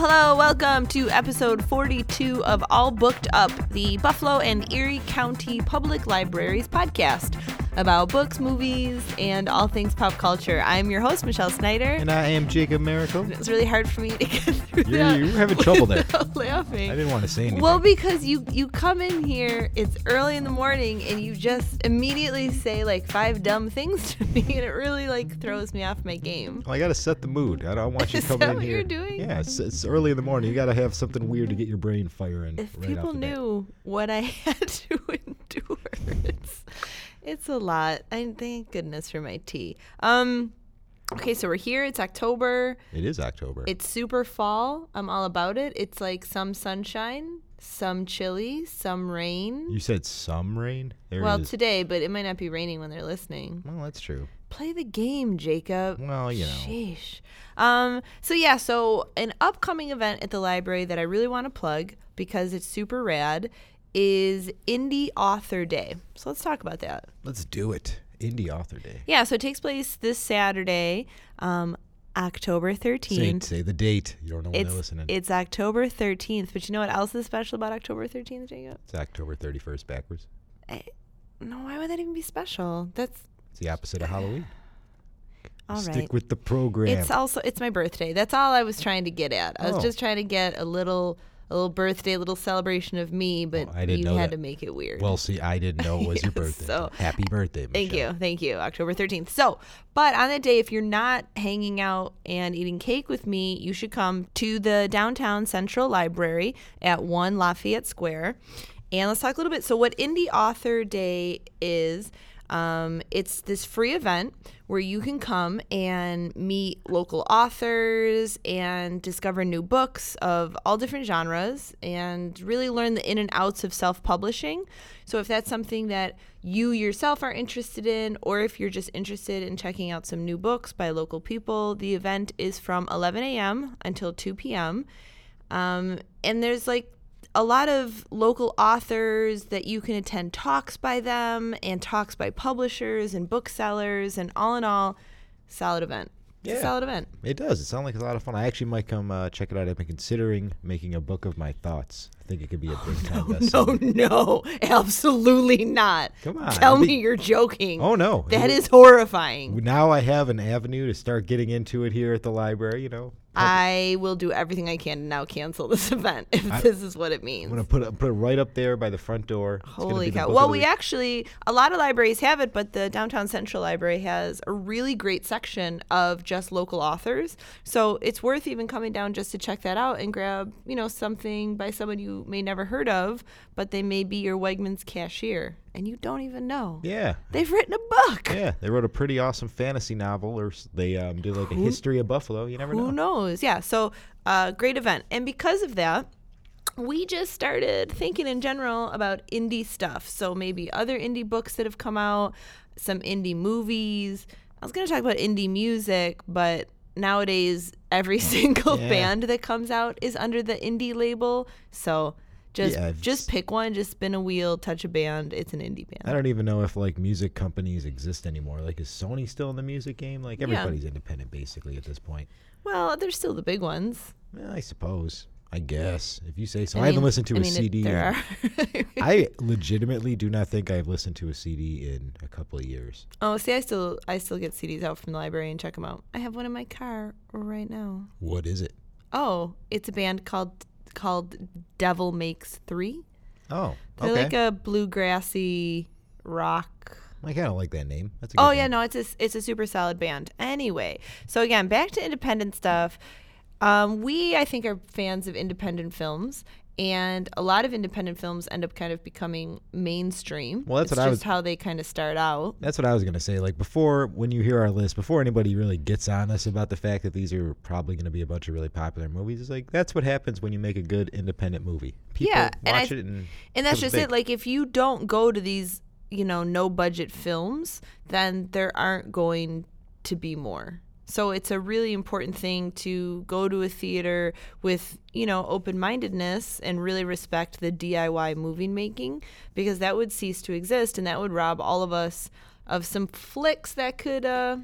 Hello, welcome to episode 42 of All Booked Up, the Buffalo and Erie County Public Libraries podcast about books, movies, and all things pop culture. I'm your host, Michelle Snyder. And I am Jacob Miracle. It was really hard for me to get through that you were having trouble there. laughing. I didn't want to say anything. Well, because you you come in here, it's early in the morning, and you just immediately say like five dumb things to me, and it really like throws me off my game. Well, I got to set the mood. I don't want you Is coming that in what here. you're doing? Yeah, it's, it's early in the morning. You got to have something weird to get your brain firing. If right people off the bat. knew what I had to endure, it's it's a lot. I thank goodness for my tea. Um, okay, so we're here. It's October. It is October. It's super fall. I'm all about it. It's like some sunshine, some chilly, some rain. you said some rain? There well, is- today, but it might not be raining when they're listening. well, that's true. Play the game, Jacob. Well, you know. Sheesh. Um, so yeah, so an upcoming event at the library that I really want to plug because it's super rad is Indie Author Day. So let's talk about that. Let's do it. Indie Author Day. Yeah, so it takes place this Saturday, um, October 13th. say the date. You don't know when It's, they're listening. it's October 13th, but you know what else is special about October 13th, Jacob? it's October 31st backwards. No, why would that even be special? That's It's the opposite of Halloween. all right. Stick with the program. It's also it's my birthday. That's all I was trying to get at. I was Oh. just trying to get a little a little birthday, a little celebration of me, but Oh, you had that. to make it weird. well, see, I didn't know it was your birthday. so- Happy birthday, Michelle. Thank you. Thank you. October 13th. So, but on that day, if you're not hanging out and eating cake with me, you should come to the downtown Central Library at 1 Lafayette Square. And let's talk a little bit. So, what Indie Author Day is, um, it's this free event where you can come and meet local authors and discover new books of all different genres and really learn the in and outs of self publishing. So, if that's something that you yourself are interested in, or if you're just interested in checking out some new books by local people, the event is from 11 a.m. until 2 p.m. Um, and there's like a lot of local authors that you can attend talks by them and talks by publishers and booksellers and all in all solid event it's a Yeah. solid event It does. It sounds like a lot of fun. I actually might come uh, check it out. I've been considering making a book of my thoughts. I think it could be a oh, big time no bestseller. no absolutely not Come on, tell it'd me be- you're joking Oh no! that It- is horrifying now I have an avenue to start getting into it here at the library. You know, i will do everything i can to now cancel this event if I- this is what it means I'm gonna put it, put it right up there by the front door. It's Holy cow. Well, we actually, a lot of libraries have it, but the Downtown Central Library has a really great section of just local authors. So it's worth even coming down just to check that out and grab, you know, something by someone you may never heard of, but they may be your Wegmans cashier and you don't even know. yeah. They've written a book. Yeah, they wrote a pretty awesome fantasy novel, or they um, did like a history of Buffalo. You never Who know. Who knows? Yeah. So, uh, great event. And because of that, we just started thinking in general about indie stuff. So maybe other indie books that have come out, some indie movies. I was going to talk about indie music, but nowadays every single Yeah. band that comes out is under the indie label. So just Yeah, just pick one, just spin a wheel, touch a band. It's an indie band. I don't even know if like music companies exist anymore. Like, is Sony still in the music game? Like, Yeah. everybody's independent basically at this point. Well, there's still the big ones. I suppose. I guess if you say so. I I, haven't listened to I a mean, CD. there in- are. I legitimately do not think I've listened to a CD in a couple of years. Oh, see, I still I still get CDs out from the library and check them out. I have one in my car right now. What is it? Oh, it's a band called called Devil Makes Three. Oh, They're like a bluegrassy rock. I kind of like that name. That's a good Oh yeah, name. no, it's a it's a super solid band. Anyway, so again, back to independent stuff. Um, we I think are fans of independent films. And a lot of independent films end up kind of becoming mainstream. Well, that's it's what I just was- how they kind of start out. That's what I was gonna say. Like before, when you hear our list, before anybody really gets on us about the fact that these are probably gonna be a bunch of really popular movies, it's like that's what happens when you make a good independent movie. People Yeah, and I watch th- it and And that's just it. Like if you don't go to these, you know, no budget films, then there aren't going to be more. So it's a really important thing to go to a theater with, you know, open-mindedness and really respect the DIY movie making because that would cease to exist and that would rob all of us of some flicks that could uh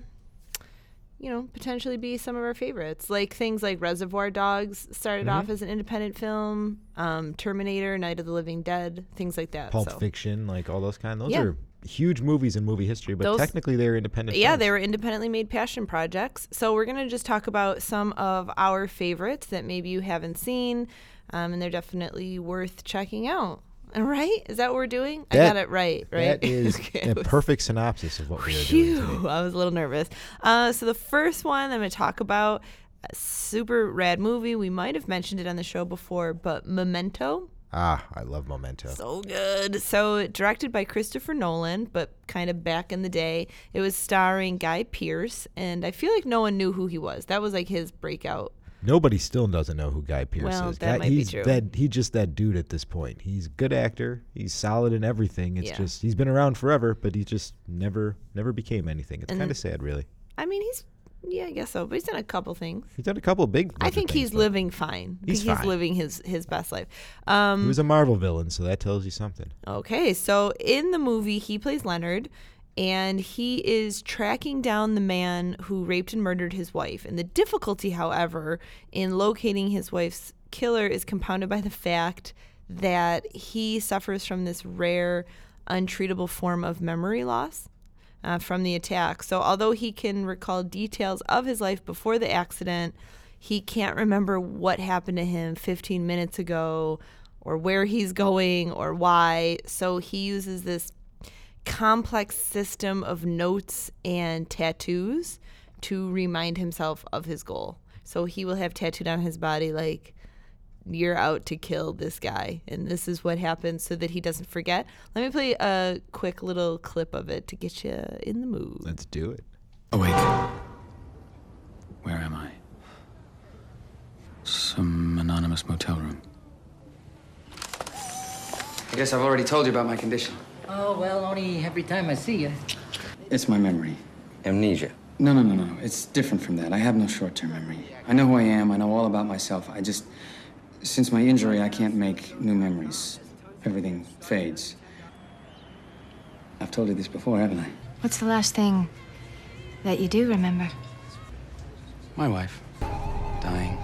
you know, potentially be some of our favorites. Like things like Reservoir Dogs started Mm-hmm. off as an independent film, um, Terminator, Night of the Living Dead, things like that. Pulp so. Fiction, like all those kind. Those Yeah. are huge movies in movie history, but Those- technically they're independent. Yeah, films. they were independently made passion projects. So we're going to just talk about some of our favorites that maybe you haven't seen, um, and they're definitely worth checking out. All right? Is that what we're doing? I got it right, right? That is Okay, a was- perfect synopsis of what we are doing today. I was a little nervous. Uh, so the first one I'm going to talk about, a super rad movie. We might have mentioned it on the show before, but Memento. Ah, I love Memento. So good. So directed by Christopher Nolan, but kind of back in the day. It was starring Guy Pearce, and I feel like no one knew who he was. That was like his breakout. Nobody still doesn't know who Guy Pearce Well, is. that Guy- might be he's true. That, he's just that dude at this point. He's a good actor. He's solid in everything. It's Yeah. just he's been around forever, but he just never never became anything. It's kind of sad, really. I mean, he's yeah, I guess so, but he's done a couple things. He's done a couple big. I think things, he's living fine. He's he's fine. living his his best life. Um, He was a Marvel villain, so that tells you something. Okay, so in the movie, he plays Leonard, and he is tracking down the man who raped and murdered his wife. And the difficulty, however, in locating his wife's killer is compounded by the fact that he suffers from this rare, untreatable form of memory loss. Uh, from the attack. So, although he can recall details of his life before the accident, he can't remember what happened to him 15 minutes ago or where he's going or why. So he uses this complex system of notes and tattoos to remind himself of his goal. So he will have tattooed on his body like you're out to kill this guy and this is what happens so that he doesn't forget. Let me play a quick little clip of it to get you in the mood. Let's do it. Oh, Awake. Where am I? Some anonymous motel room. I guess I've already told you about my condition. Oh, well, only every time I see you. It's my memory. Amnesia. No, no, no, no. It's different from that. I have no short term memory. I know who I am, I know all about myself. I just. Since my injury, I can't make new memories. Everything fades. I've told you this before, haven't I? What's the last thing that you do remember? My wife. Dying.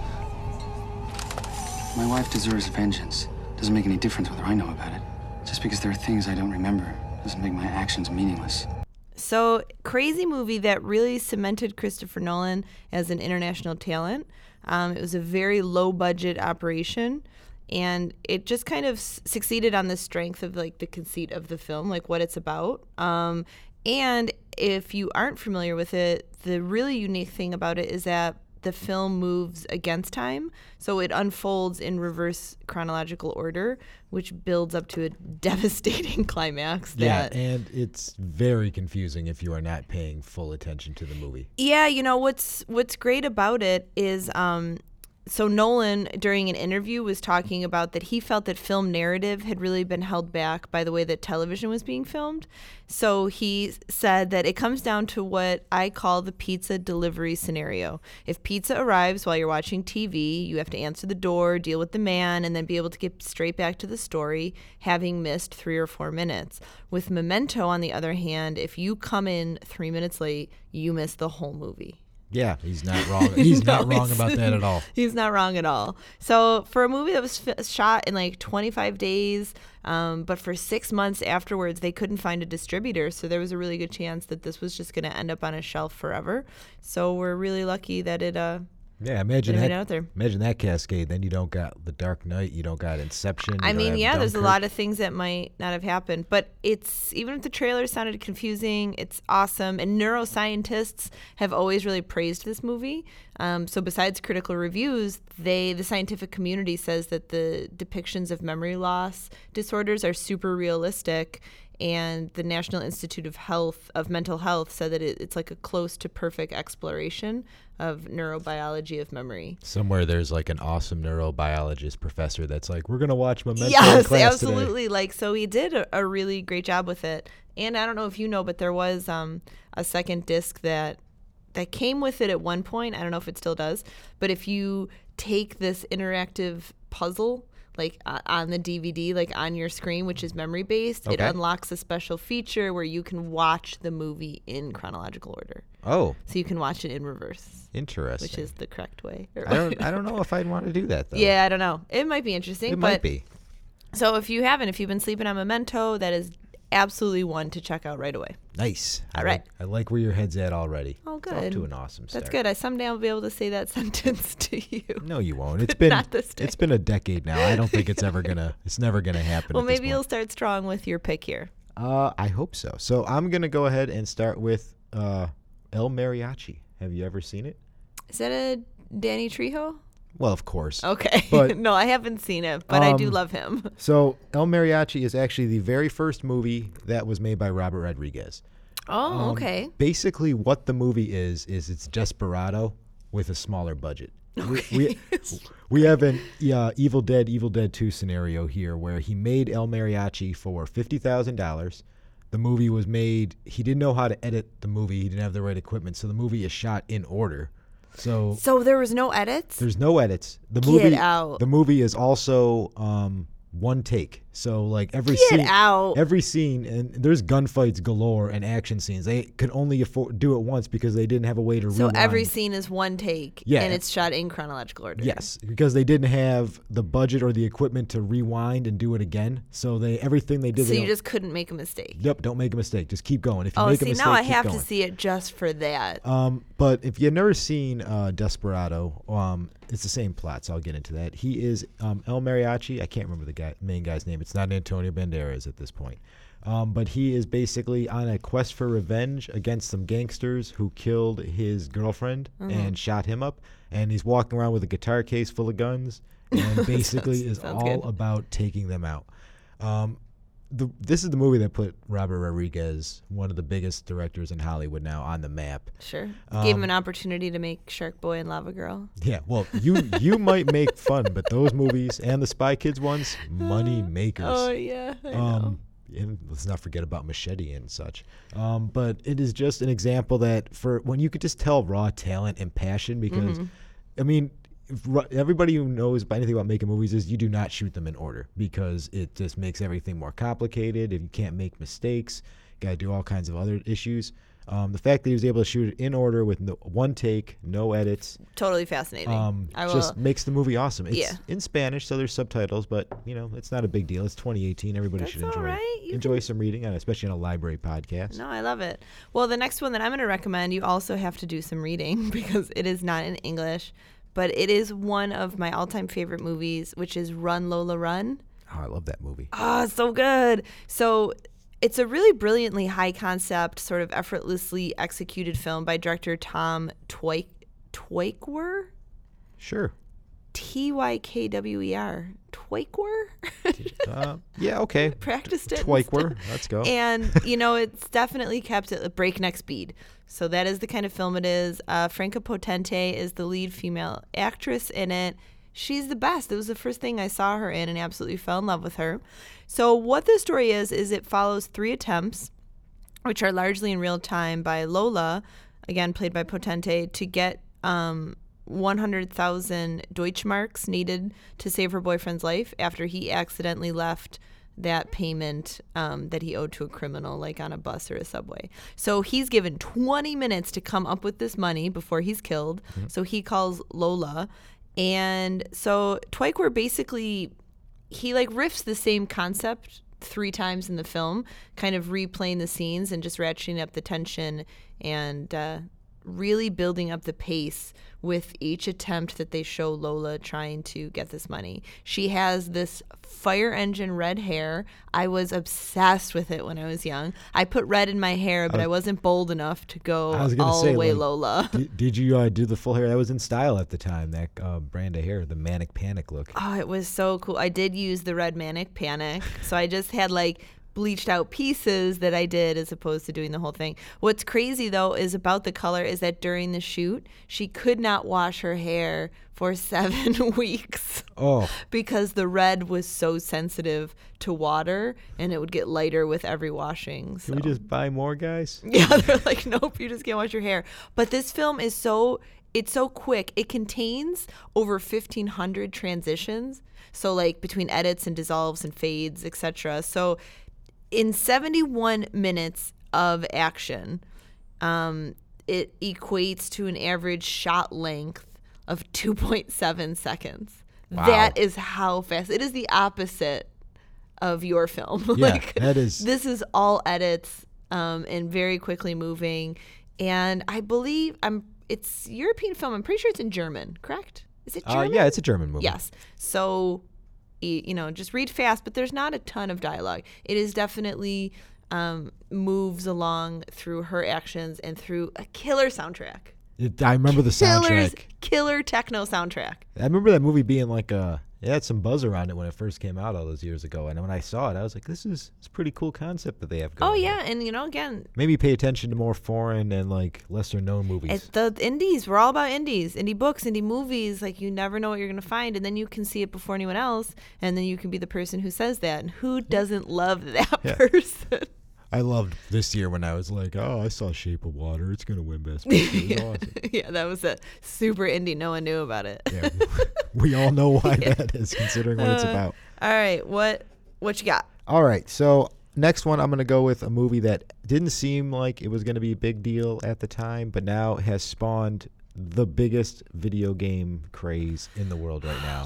My wife deserves vengeance. Doesn't make any difference whether I know about it. Just because there are things I don't remember doesn't make my actions meaningless. So, crazy movie that really cemented Christopher Nolan as an international talent. Um, it was a very low budget operation, and it just kind of s- succeeded on the strength of like the conceit of the film, like what it's about. Um, and if you aren't familiar with it, the really unique thing about it is that the film moves against time. So it unfolds in reverse chronological order, which builds up to a devastating climax. Yeah, and it's very confusing if you are not paying full attention to the movie. Yeah, you know what's what's great about it is um so Nolan during an interview was talking about that he felt that film narrative had really been held back by the way that television was being filmed. So he said that it comes down to what I call the pizza delivery scenario. If pizza arrives while you're watching TV, you have to answer the door, deal with the man, and then be able to get straight back to the story, having missed three or four minutes. With Memento, on the other hand, if you come in three minutes late, you miss the whole movie. Yeah, he's not wrong. He's not wrong he's- about that at all. He's not wrong at all. So for a movie that was f- shot in like 25 days, um, but for six months afterwards, they couldn't find a distributor. So there was a really good chance that this was just going to end up on a shelf forever. So we're really lucky that it. Uh, Yeah, imagine that. out there. Imagine that cascade. Then you don't got The Dark Knight. You don't got Inception. I mean, yeah, there's a lot of things that might not have happened, but it's even if the trailer sounded confusing, it's awesome. And neuroscientists have always really praised this movie. Um, so besides critical reviews, they the scientific community says that the depictions of memory loss disorders are super realistic. And the National Institute of Health of Mental Health said that it, it's like a close to perfect exploration of neurobiology of memory. Somewhere there's like an awesome neurobiologist professor that's like, we're gonna watch Memento yes class today." absolutely like so he did a, a really great job with it and i don't know if you know but there was um, a second disc that that came with it at one point i don't know if it still does but if you take this interactive puzzle like uh, on the dvd like on your screen which is memory based it unlocks a special feature where you can watch the movie in chronological order Oh, so you can watch it in reverse, interesting. which is the correct way. I don't. I don't know if I'd want to do that though. yeah, I don't know. It might be interesting, it might be. so if you haven't, if you've been sleeping on Memento, that is absolutely one to check out right away. Nice. I All like- I like where your head's at already. Oh, It's off good. to an awesome start. That's good. I someday I'll be able to say that sentence to you. No, you won't. It's been Not this day. it's been a decade now. I don't think it's ever gonna. It's never gonna happen. Well, maybe you'll start strong with your pick here. Uh, I hope so. So I'm gonna go ahead and start with uh, El Mariachi. Have you ever seen it? Is that a Danny Trejo? Well, of course. Okay. But- no, I haven't seen it, but I do Um, love him. So El Mariachi is actually the very first movie that was made by Robert Rodriguez. Oh, Um, okay. Basically, what the movie is is it's Desperado with a smaller budget. We, we, we have an uh, Evil Dead, Evil Dead 2 scenario here where he made El Mariachi for $50,000. The movie was made, he didn't know how to edit the movie, he didn't have the right equipment, so the movie is shot in order. So So there was no edits? there's no edits. The Get movie out. The movie is also um, one take. So like every Get scene out. every scene and there's gunfights galore and action scenes. They could only afford do it once because they didn't have a way to rewind. so rewind. every scene is one take Yeah. and it's shot in chronological order. Yes, because they didn't have the budget or the equipment to rewind and do it again. So they everything they did. So they you just couldn't make a mistake. Yep, don't make a mistake. Just keep going. If you Oh, make a see, mistake, now I have going. to see it just for that. Um, but if you've never seen uh, Desperado, um, it's the same plot, so I'll get into that. He is um, El Mariachi. I can't remember the guy, main guy's name. It's not Antonio Banderas at this point. Um, but he is basically on a quest for revenge against some gangsters who killed his girlfriend Mm-hmm. and shot him up. And he's walking around with a guitar case full of guns, and basically is sounds all good. about taking them out. Um, the, this is the movie that put Robert Rodriguez, one of the biggest directors in Hollywood now, on the map. Sure. Gave Um, him an opportunity to make Shark Boy and Lava Girl. Yeah, well, you you might make fun, but those movies and the Spy Kids ones, money makers. Oh, yeah. I know. um, and let's not forget about Machete and such. Um, but it is just an example that for when you could just tell raw talent and passion, because Mm-hmm. I mean. Everybody who knows about anything about making movies is you do not shoot them in order because it just makes everything more complicated. If you can't make mistakes, you got to do all kinds of other issues. Um, the fact that he was able to shoot it in order with no, one take, no edits, totally fascinating. um, just makes the movie awesome. It's Yeah. in Spanish, so there's subtitles, but you know it's not a big deal. It's 2018. Everybody That's should enjoy right. Enjoy some reading, especially on a library podcast. No, I love it. Well, the next one that I'm going to recommend, you also have to do some reading because it is not in English, but it is one of my all time favorite movies, which is Run Lola Run. Oh, I love that movie. Oh, so good. So it's a really brilliantly high concept, sort of effortlessly executed film by director Tom Twyk Twyker? Sure. T Y K W E R. Twyker? Uh, yeah. Okay. Practiced it. Twyker. Let's go. And you know, it's definitely kept at a breakneck speed. So that is the kind of film it is. Uh, Franka Potente is the lead female actress in it. She's the best. It was the first thing I saw her in, and absolutely fell in love with her. So what the story is is it follows three attempts, which are largely in real time by Lola, again played by Potente, to get um, 100,000 Deutschmarks needed to save her boyfriend's life after he accidentally left that payment um, that he owed to a criminal, like on a bus or a subway. So he's given 20 minutes to come up with this money before he's killed. So he calls Lola. And so Twyker basically he like riffs the same concept three times in the film, kind of replaying the scenes and just ratcheting up the tension and uh, really building up the pace with each attempt that they show Lola trying to get this money. She has this fire engine red hair. I was obsessed with it when I was young. I put red in my hair, but I wasn't bold enough to go I was all the way like, Lola. did, did you uh, do the full hair? That was in style at the time. That uh, brand of hair, the manic panic look. Oh, it was so cool. I did use the red manic panic. So I just had like bleached out pieces that I did as opposed to doing the whole thing. What's crazy though is about the color is that during the shoot, she could not wash her hair for 7 weeks Oh, because the red was so sensitive to water and it would get lighter with every washing. So. can we just buy more, guys? Yeah, they're like, nope, you just can't wash your hair. But this film is so it's so quick. It contains over fifteen hundred transitions. So like between edits and dissolves and fades, etc. So in seventy one minutes of action, um, it equates to an average shot length of 2.7 seconds. Wow. That is how fast. It is the opposite of your film. Yeah, that is- This is all edits um, and very quickly moving. And I believe I'm. It's European film. I'm pretty sure it's in German. Correct? Is it Uh, German? yeah, it's a German movie. Yes. So, you know, just read fast, but there's not a ton of dialogue. It is definitely um, moves along through her actions and through a killer soundtrack. It, I remember the Killer's, soundtrack. killer techno soundtrack. I remember that movie being like a. It had some buzz around it when it first came out all those years ago, and when I saw it, I was like, "This is it's a pretty cool concept that they have oh, going." Oh here." yeah, and you know, again, Maybe pay attention to more foreign and like lesser known movies. it's the indies. We're all about indies, indie books, indie movies. Like you never know what you're gonna find, and then you can see it before anyone else, and then you can be the person who says that. And who doesn't love that Yeah. person? I loved this year when I was like, "Oh, I saw Shape of Water. It's gonna win Best Picture." Was awesome. yeah, that was a super indie. No one knew about it. Yeah, we all know why that is, considering what it's uh, about. All right, what what you got? All right, so next one, I'm gonna go with a movie that didn't seem like it was gonna be a big deal at the time, but now has spawned the biggest video game craze in the world right now.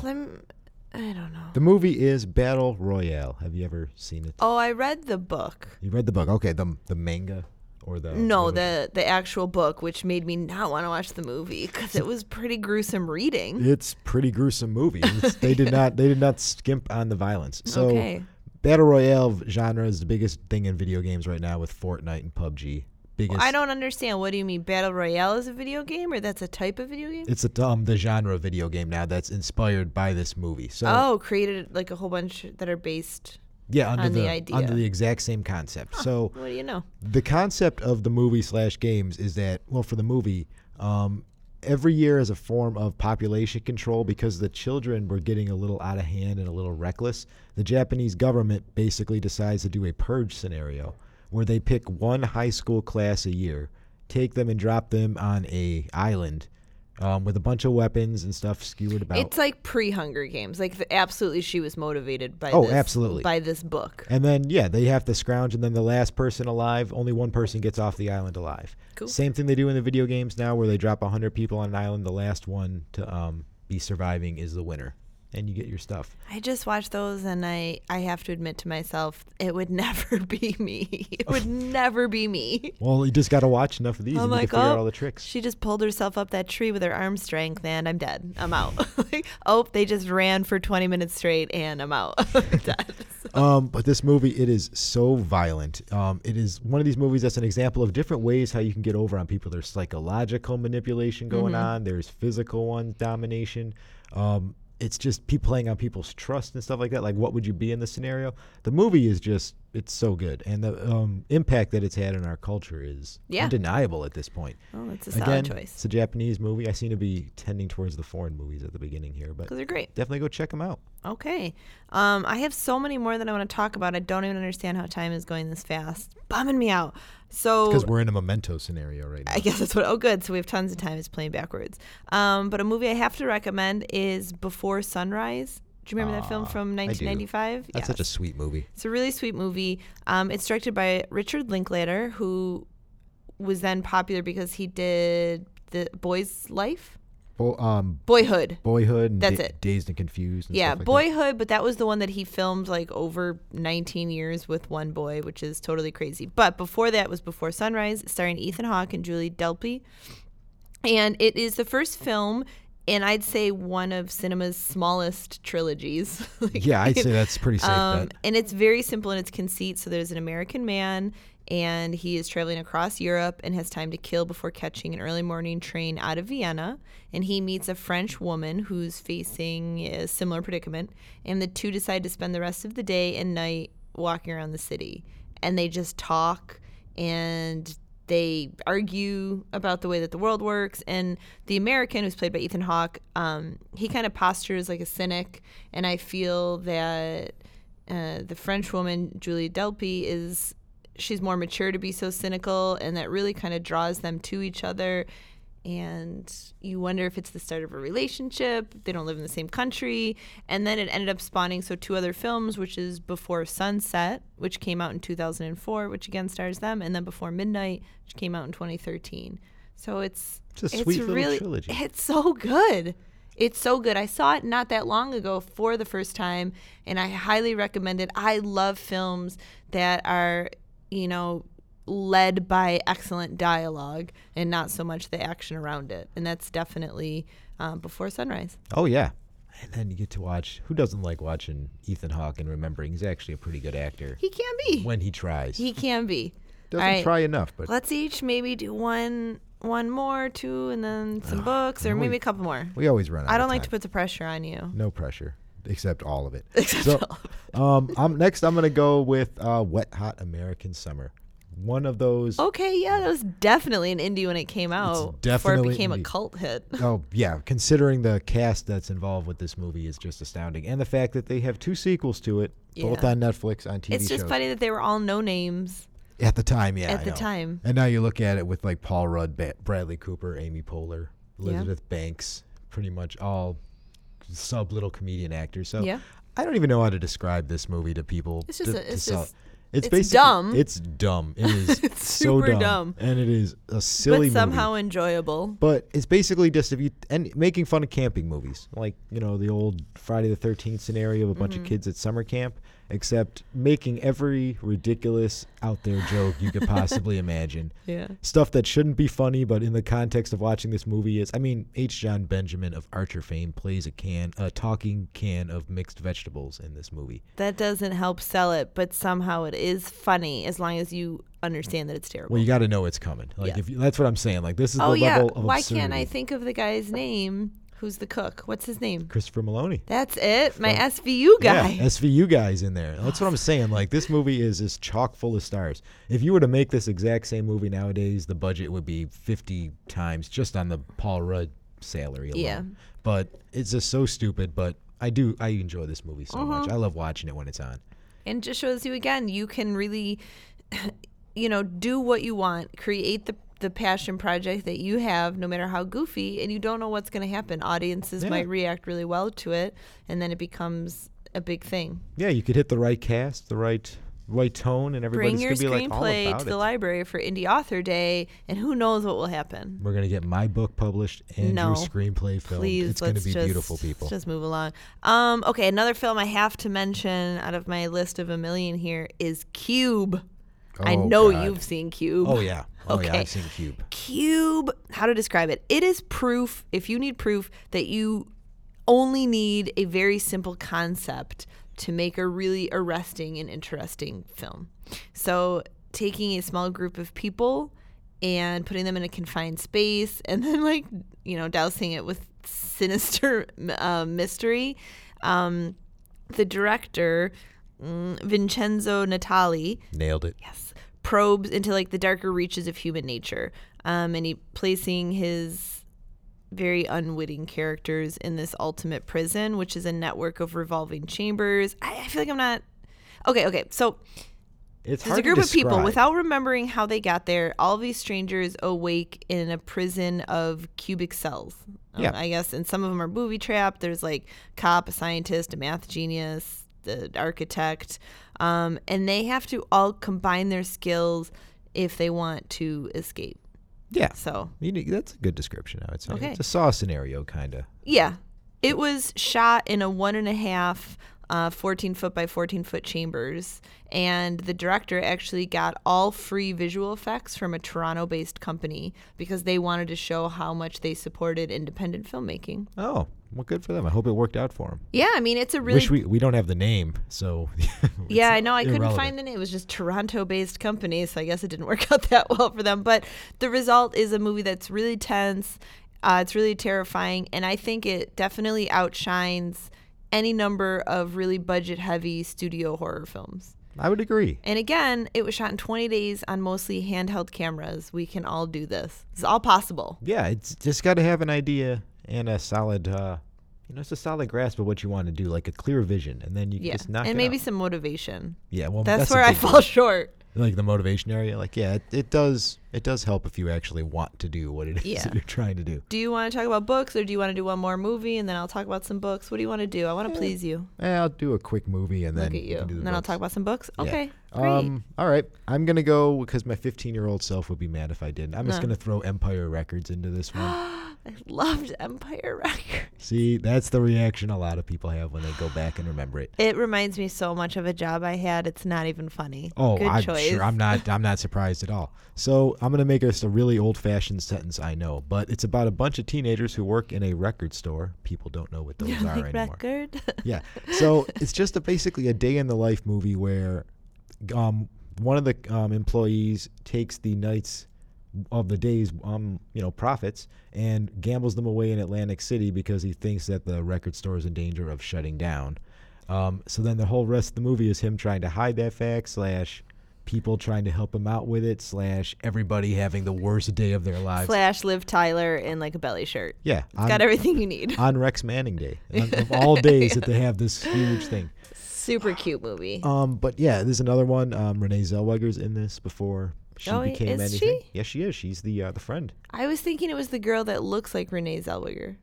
I don't know. The movie is Battle Royale. Have you ever seen it? Oh, I read the book. You read the book? Okay, the the manga or the No, the the actual book, which made me not want to watch the movie because it was pretty gruesome reading. It's pretty gruesome movie. It's- they did not they did not skimp on the violence. So Okay. battle royale genre is the biggest thing in video games right now with Fortnite and PUBG. Biggest. I don't understand. What do you mean? Battle Royale is a video game, or that's a type of video game? It's a um the genre of video game now that's inspired by this movie. So oh, created like a whole bunch that are based. yeah, under the the, idea. under the exact same concept. So What do you know? the concept of the movie slash games is that well for the movie um, every year as a form of population control because the children were getting a little out of hand and a little reckless the japanese government basically decides to do a purge scenario where they pick one high school class a year take them and drop them on a island um, with a bunch of weapons and stuff skewered about It's like pre Hunger Games. Like the, absolutely, she was motivated by. Oh, this, absolutely. by this book. And then yeah, they have to scrounge, and then the last person alive, only one person gets off the island alive. Cool. Same thing they do in the video games now, where they drop hundred people on an island. The last one to um, be surviving is the winner, and you get your stuff. I just watched those, and I I have to admit to myself, it would never be me. It would never be me. Well, you just got to watch enough of these, I'm and like, figure out oh, all the tricks. she just pulled herself up that tree with her arm strength, and I'm dead. I'm out. like, oh, they just ran for 20 minutes straight, and I'm out. dead. So- Um, but this movie, it is so violent. Um, it is one of these movies that's an example of different ways how you can get over on people. There's psychological manipulation going Mm-hmm. on. There's physical one domination. Um, it's just people playing on people's trust and stuff like that. Like, what would you be in the scenario? The movie is just, it's so good, and the um, impact that it's had in our culture is Yeah. undeniable at this point. oh, that's a solid Again, choice. it's a Japanese movie. I seem to be tending towards the foreign movies at the beginning here, but they're great. definitely go check them out. Okay. Um, I have so many more that I want to talk about. I don't even understand how time is going this fast. Bumming me out. So Because we're in a memento scenario right now. I guess that's what. Oh, good. So we have tons of time. It's playing backwards. Um, but a movie I have to recommend is Before Sunrise. Do you remember that film from 1995? That's such a sweet movie. It's a really sweet movie. Um, it's directed by Richard Linklater, who was then popular because he did the Boy's Life, Bo- um, Boyhood. Boyhood and That's Da- it. Dazed and Confused. And Yeah, stuff like that. Boyhood, but that was the one that he filmed like over 19 years with one boy, which is totally crazy. But before that was Before Sunrise, starring Ethan Hawke and Julie Delpy. And it is the first film, and I'd say one of cinema's smallest trilogies. Like, Yeah, I'd say that's pretty safe um, and it's very simple in its conceit. So there's an American man, and he is traveling across Europe and has time to kill before catching an early morning train out of Vienna. And he meets a French woman who's facing a similar predicament. And the two decide to spend the rest of the day and night walking around the city. And they just talk and they argue about the way that the world works. And the American, who's played by Ethan Hawke, um, he kind of postures like a cynic. And I feel that uh, the French woman, Julie Delpy, is she's more mature to be so cynical, and that really kind of draws them to each other. And you wonder if it's the start of a relationship. They don't live in the same country. And then it ended up spawning so two other films, which is Before Sunset, which came out in 2004, which again stars them, and then Before Midnight, which came out in 2013. So it's It's a sweet little really trilogy. it's so good. It's so good. I saw it not that long ago for the first time and I highly recommend it. I love films that are, you know, led by excellent dialogue and not so much the action around it. And that's definitely um, Before Sunrise. Oh yeah. And then you get to watch. Who doesn't like watching Ethan Hawke and remembering he's actually a pretty good actor He can be. when he tries. He can be. doesn't right. try enough, but Let's each maybe do one one more, two, and then some books, or we- maybe a couple more. we always run out. I don't like to put the pressure on you. no pressure, except all of it. Except so, all um, I'm next. I'm gonna go with uh, Wet Hot American Summer. One of those. Okay, yeah, that was definitely an indie when it came out. before definitely it became a cult hit. Oh yeah, considering the cast that's involved with this movie is just astounding, and the fact that they have two sequels to it, both on Netflix on TV It's just shows. funny that they were all no names. At the time, yeah. At I the know. time. And now you look at it with like Paul Rudd, ba- Bradley Cooper, Amy Poehler, Yeah. Elizabeth Banks, pretty much all sub little comedian actor. So Yeah. I don't even know how to describe this movie to people. It's just to- a- it's just- it's, it's basically dumb. It's dumb. It is It's so super dumb, dumb. and it is a silly but somehow movie. enjoyable. But it's basically just if you and making fun of camping movies, like you know the old Friday the Thirteenth scenario of a bunch Mm-hmm. of kids at summer camp, except making every ridiculous out there joke you could possibly imagine. Yeah. Stuff that shouldn't be funny, but in the context of watching this movie is, I mean, H. Jon Benjamin of Archer fame plays a can, a talking can of mixed vegetables in this movie. That doesn't help sell it, but somehow it is funny as long as you understand that it's terrible. Well, you got to know it's coming. Like Yeah. if you, that's what I'm saying. Like this is oh the yeah. level of Why absurdity. can't I think of the guy's name? Who's the cook? What's his name? Christopher Meloni. That's it. My SVU guy. Yeah, SVU guys in there. That's what I'm saying. Like this movie is just chock full of stars. If you were to make this exact same movie nowadays, the budget would be 50 times just on the Paul Rudd salary alone. Yeah. But it's just so stupid. But I do I enjoy this movie so Uh-huh. much. I love watching it when it's on. and just shows you again you can really you know do what you want create the the passion project that you have no matter how goofy and you don't know what's going to happen audiences Yeah. might react really well to it and then it becomes a big thing Yeah, you could hit the right cast, the right right tone, and everybody's gonna be like all screenplay about to it. the library for indie author day and who knows what will happen We're gonna get my book published and No. your screenplay filmed. Please, it's gonna be just, beautiful, people. Just move along. Um, okay, another film I have to mention out of my list of a million here is Cube. I Oh, know God. you've seen Cube. Oh yeah, oh yeah, Okay. I've seen Cube. Cube, how to describe it? It is proof, if you need proof, that you only need a very simple concept to make a really arresting and interesting film. So, taking a small group of people and putting them in a confined space and then, like, you know, dousing it with sinister uh, mystery. Um, the director, mm, Vincenzo Natali, Nailed it. yes probes into like the darker reaches of human nature um and he placing his very unwitting characters in this ultimate prison which is a network of revolving chambers. I, I feel like i'm not okay okay so It's there's a group of people without remembering how they got there all these strangers awake in a prison of cubic cells. Um, Yeah. i guess and some of them are booby trapped. There's like cop a scientist a math genius the architect um, and they have to all combine their skills if they want to escape Yeah. so You that's a good description, I would say. Okay. It's a Saw scenario, kind of. Yeah. It was shot in a one and a half, uh, 14 foot by 14 foot chambers. And the director actually got all free visual effects from a Toronto based company because they wanted to show how much they supported independent filmmaking. Oh, well, good for them. I hope it worked out for them. Yeah, I mean, it's a really. Wish we we don't have the name, so. yeah, I know. I couldn't find the name. It was just Toronto based company. So I guess it didn't work out that well for them. But the result is a movie that's really tense. Uh, it's really terrifying. And I think it definitely outshines any number of really budget heavy studio horror films. I would agree. And again, it was shot in 20 days on mostly handheld cameras. We can all do this. It's all possible. Yeah, it's just got to have an idea and a solid, uh, you know, it's a solid grasp of what you want to do, like a clear vision, and then you Yeah. just knock And maybe out. some motivation. Yeah, well, That's, that's, where I fall short. Like the motivation area, like yeah, it, it does. It does help if you actually want to do what it is Yeah. that you're trying to do. Do you want to talk about books or do you want to do one more movie and then I'll talk about some books? What do you want to do? I want to please you. Eh, I'll do a quick movie and then Look at you. can do the And then I'll talk about some books. Yeah. Okay. Great. Um, all right, I'm gonna go because my 15 year old self would be mad if I didn't. I'm just No. gonna throw Empire Records into this one. I loved Empire Records. See, that's the reaction a lot of people have when they go back and remember it. It reminds me so much of a job I had. It's not even funny. Oh, Good I'm choice. sure. I'm not. I'm not surprised at all. So I'm gonna make us a really old-fashioned sentence. I know, but it's about a bunch of teenagers who work in a record store. People don't know what those are anymore. record. Yeah. So it's just a, basically a day in the life movie where um, one of the um, employees takes the nights of the day's um, you know profits and gambles them away in Atlantic City because he thinks that the record store is in danger of shutting down. Um, so then the whole rest of the movie is him trying to hide that fact slash people trying to help him out with it slash everybody having the worst day of their lives. Slash Liv Tyler in like a belly shirt. yeah, It's got everything you need. on Rex Manning Day of all days that they have this huge thing. Super cute movie. Um, but yeah, there's another one. Um, Renee Zellweger's in this before she Oh, became is anything. she? Yes, she is. She's the uh, the friend. I was thinking it was the girl that looks like Renee Zellweger.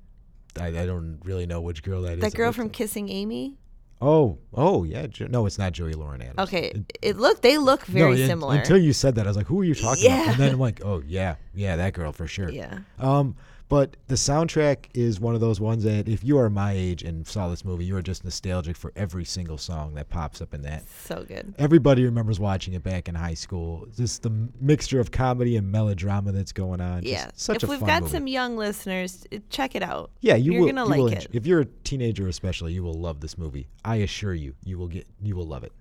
I, I don't really know which girl that is. That girl from like- Kissing Amy. Oh, oh yeah. Jo- no, it's not Joey Lauren Adams. Okay, It- it looked. They look no, very similar. Until you said that, I was like, "Who are you talking about?" Yeah. And then I'm like, "Oh yeah, yeah, that girl for sure." yeah. Um, but the soundtrack is one of those ones that if you are my age and saw this movie, you are just nostalgic for every single song that pops up in that. So good. Everybody remembers watching it back in high school. Just the mixture of comedy and melodrama that's going on. Just Yeah. such if a we've got movie. some young listeners, uh, check it out. Yeah, you You're will. gonna you will like enjoy- it. If you're a teenager, especially, you will love this movie. I assure you, you will get, you will love it.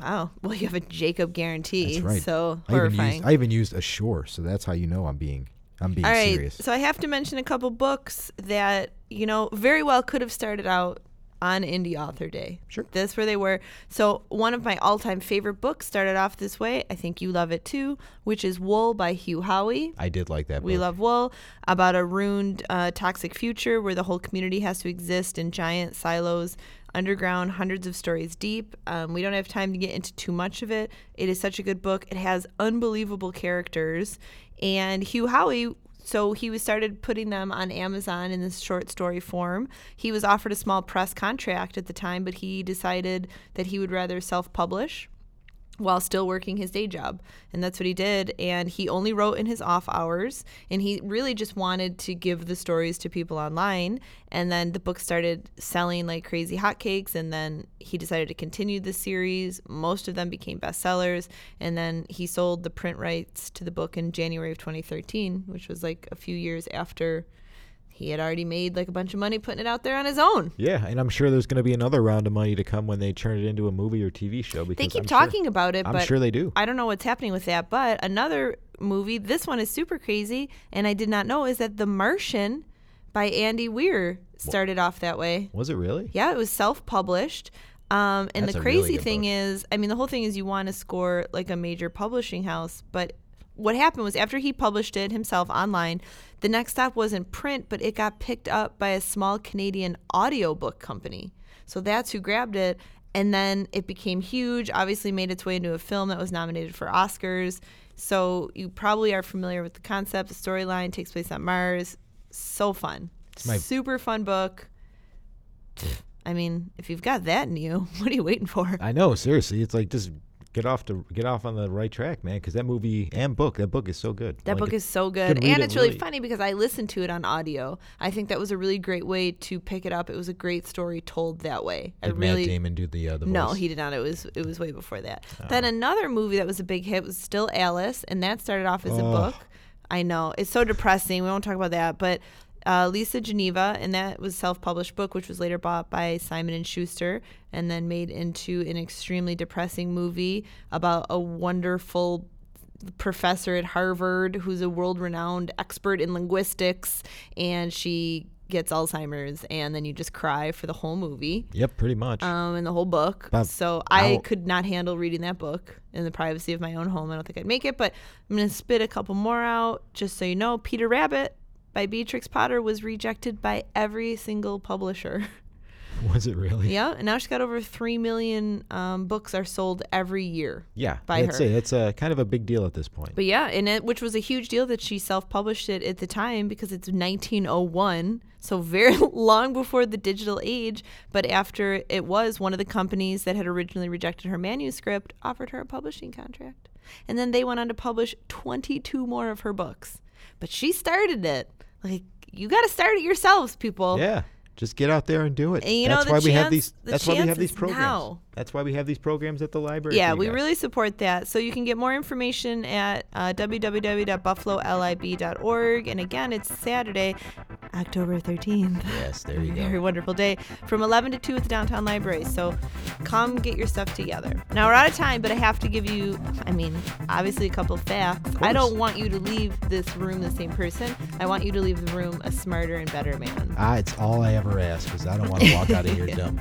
Wow. Well, you have a Jacob guarantee. That's right. So I even horrifying. used, I even used Ashore, so that's how you know I'm being, I'm being All right. serious. So I have to mention a couple books that, you know, very well could have started out on Indie Author Day. Sure. That's where they were. So one of my all time favorite books started off this way. I think you love it too, which is Wool by Hugh Howey. I did like that. Book. We. Love Wool, about a ruined, uh, toxic future where the whole community has to exist in giant silos underground, hundreds of stories deep. Um, we don't have time to get into too much of it. It is such a good book. It has unbelievable characters. And Hugh Howey, so he was started putting them on Amazon in this short story form. He was offered a small press contract at the time, but he decided that he would rather self publish while still working his day job. And that's what he did. And he only wrote in his off hours. And he really just wanted to give the stories to people online. And then the book started selling like crazy hotcakes. And then he decided to continue the series. Most of them became bestsellers. And then he sold the print rights to the book in January of 2013, which was like a few years after he had already made like a bunch of money putting it out there on his own. Yeah, and I'm sure there's going to be another round of money to come when they turn it into a movie or TV show. Because They keep I'm sure- talking about it, I'm but sure they do. I don't know what's happening with that. But another movie, this one is super crazy, and I did not know is that The Martian by Andy Weir started off that way. Was it really? Yeah, it was self-published. Um, and That's the a really crazy thing book. is, I mean, the whole thing is you want to score like a major publishing house, but what happened was after he published it himself online, the next stop was in print, but it got picked up by a small Canadian audiobook company. So that's who grabbed it. And then it became huge, obviously made its way into a film that was nominated for Oscars. So you probably are familiar with the concept. The storyline takes place on Mars. So fun. My- Super fun book. I mean, if you've got that in you, what are you waiting for? I know. Seriously, it's like just get off to get off on the right track, man. Because that movie and book, that book is so good. That Like, book is so good. And it it's really, really- funny because I listened to it on audio. I think that was a really great way to pick it up. It was a great story told that way. I Did really Matt Damon do the uh, the No, voice? Oh. he did not. It was it was way before that. Then another movie that was a big hit was still Alice, and that started off as a Oh. book. I know it's so depressing. We won't talk about that, but uh, Lisa Genova, and that was self-published book, which was later bought by Simon and Schuster, and then made into an extremely depressing movie about a wonderful professor at Harvard who's a world-renowned expert in linguistics, and she gets Alzheimer's, and then you just cry for the whole movie Yep, pretty much. um, in the whole book. So I how- could not handle reading that book in the privacy of my own home. I don't think I'd make it, but I'm going to spit a couple more out just so you know. Peter Rabbit by Beatrix Potter was rejected by every single publisher. Was it really? Yeah, and now she's got over three million um, books are sold every year. Yeah. By I'd her. it's a kind of a big deal at this point. But yeah, and it which was a huge deal that she self-published it at the time because it's 1901, so very long before the digital age. But after it was one of the companies that had originally rejected her manuscript offered her a publishing contract, and then they went on to publish 22 more of her books. But she started it. Like you got to start it yourselves, people. Yeah. Just get out there and do it. And you that's the why we have chance- these. the That's why we have these programs. now. That's why we have these programs at the library. Yeah, we guys. really support that. So you can get more information at uh, www.buffalolib.org. And again, it's Saturday, October 13th. Yes, there you go. Very wonderful day from 11 to 2 at the downtown library. So come get your stuff together. Now we're out of time, but I have to give you, I mean, obviously a couple facts. I don't want you to leave this room the same person. I want you to leave the room a smarter and better man. Ah, it's all I ever ask because I don't want to walk out of here dumb.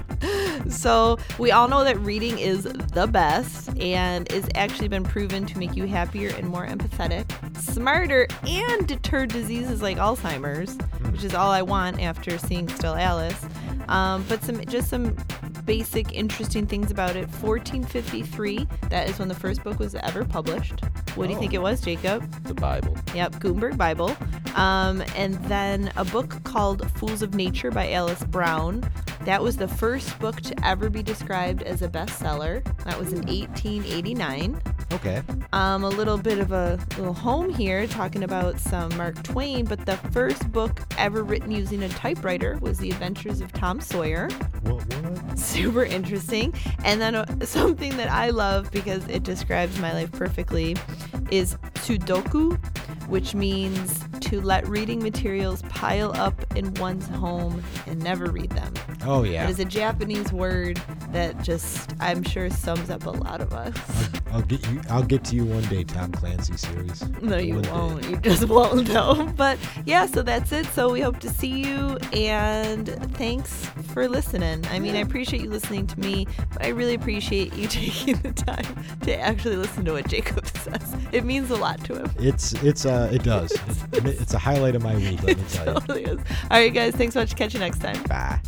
So, we all know that reading is the best and is actually been proven to make you happier and more empathetic, smarter, and deter diseases like Alzheimer's, which is all I want after seeing Still Alice. Um, but some just some basic interesting things about it. 1453, that is when the first book was ever published. What do you think it was, Jacob? The Bible. Yep, Gutenberg Bible. Um, and then a book called Fools of Nature by Alice Brown. That was the first book to ever be described as a bestseller. That was in 1889. Okay. Um, a little bit of a little home here, talking about some Mark Twain, but the first book ever written using a typewriter was The Adventures of Tom Sawyer. What? Super interesting. And then uh, something that I love because it describes my life perfectly is tsundoku, which means to let reading materials pile up in one's home and never read them. Oh yeah. It is a Japanese word that just, I'm sure, sums up a lot of us. I'll get you. I'll get to you one day, Tom Clancy series. No, you one won't. You just won't know. But yeah, so that's it. So we hope to see you and thanks for listening. I mean, I appreciate you listening to me, but I really appreciate you taking the time to actually listen to what Jacob says. It means a lot to him. It's it's uh it does. It- it's a highlight of my week. Let me It tell you. totally is. All right, guys. Thanks so much. Catch you next time. Bye.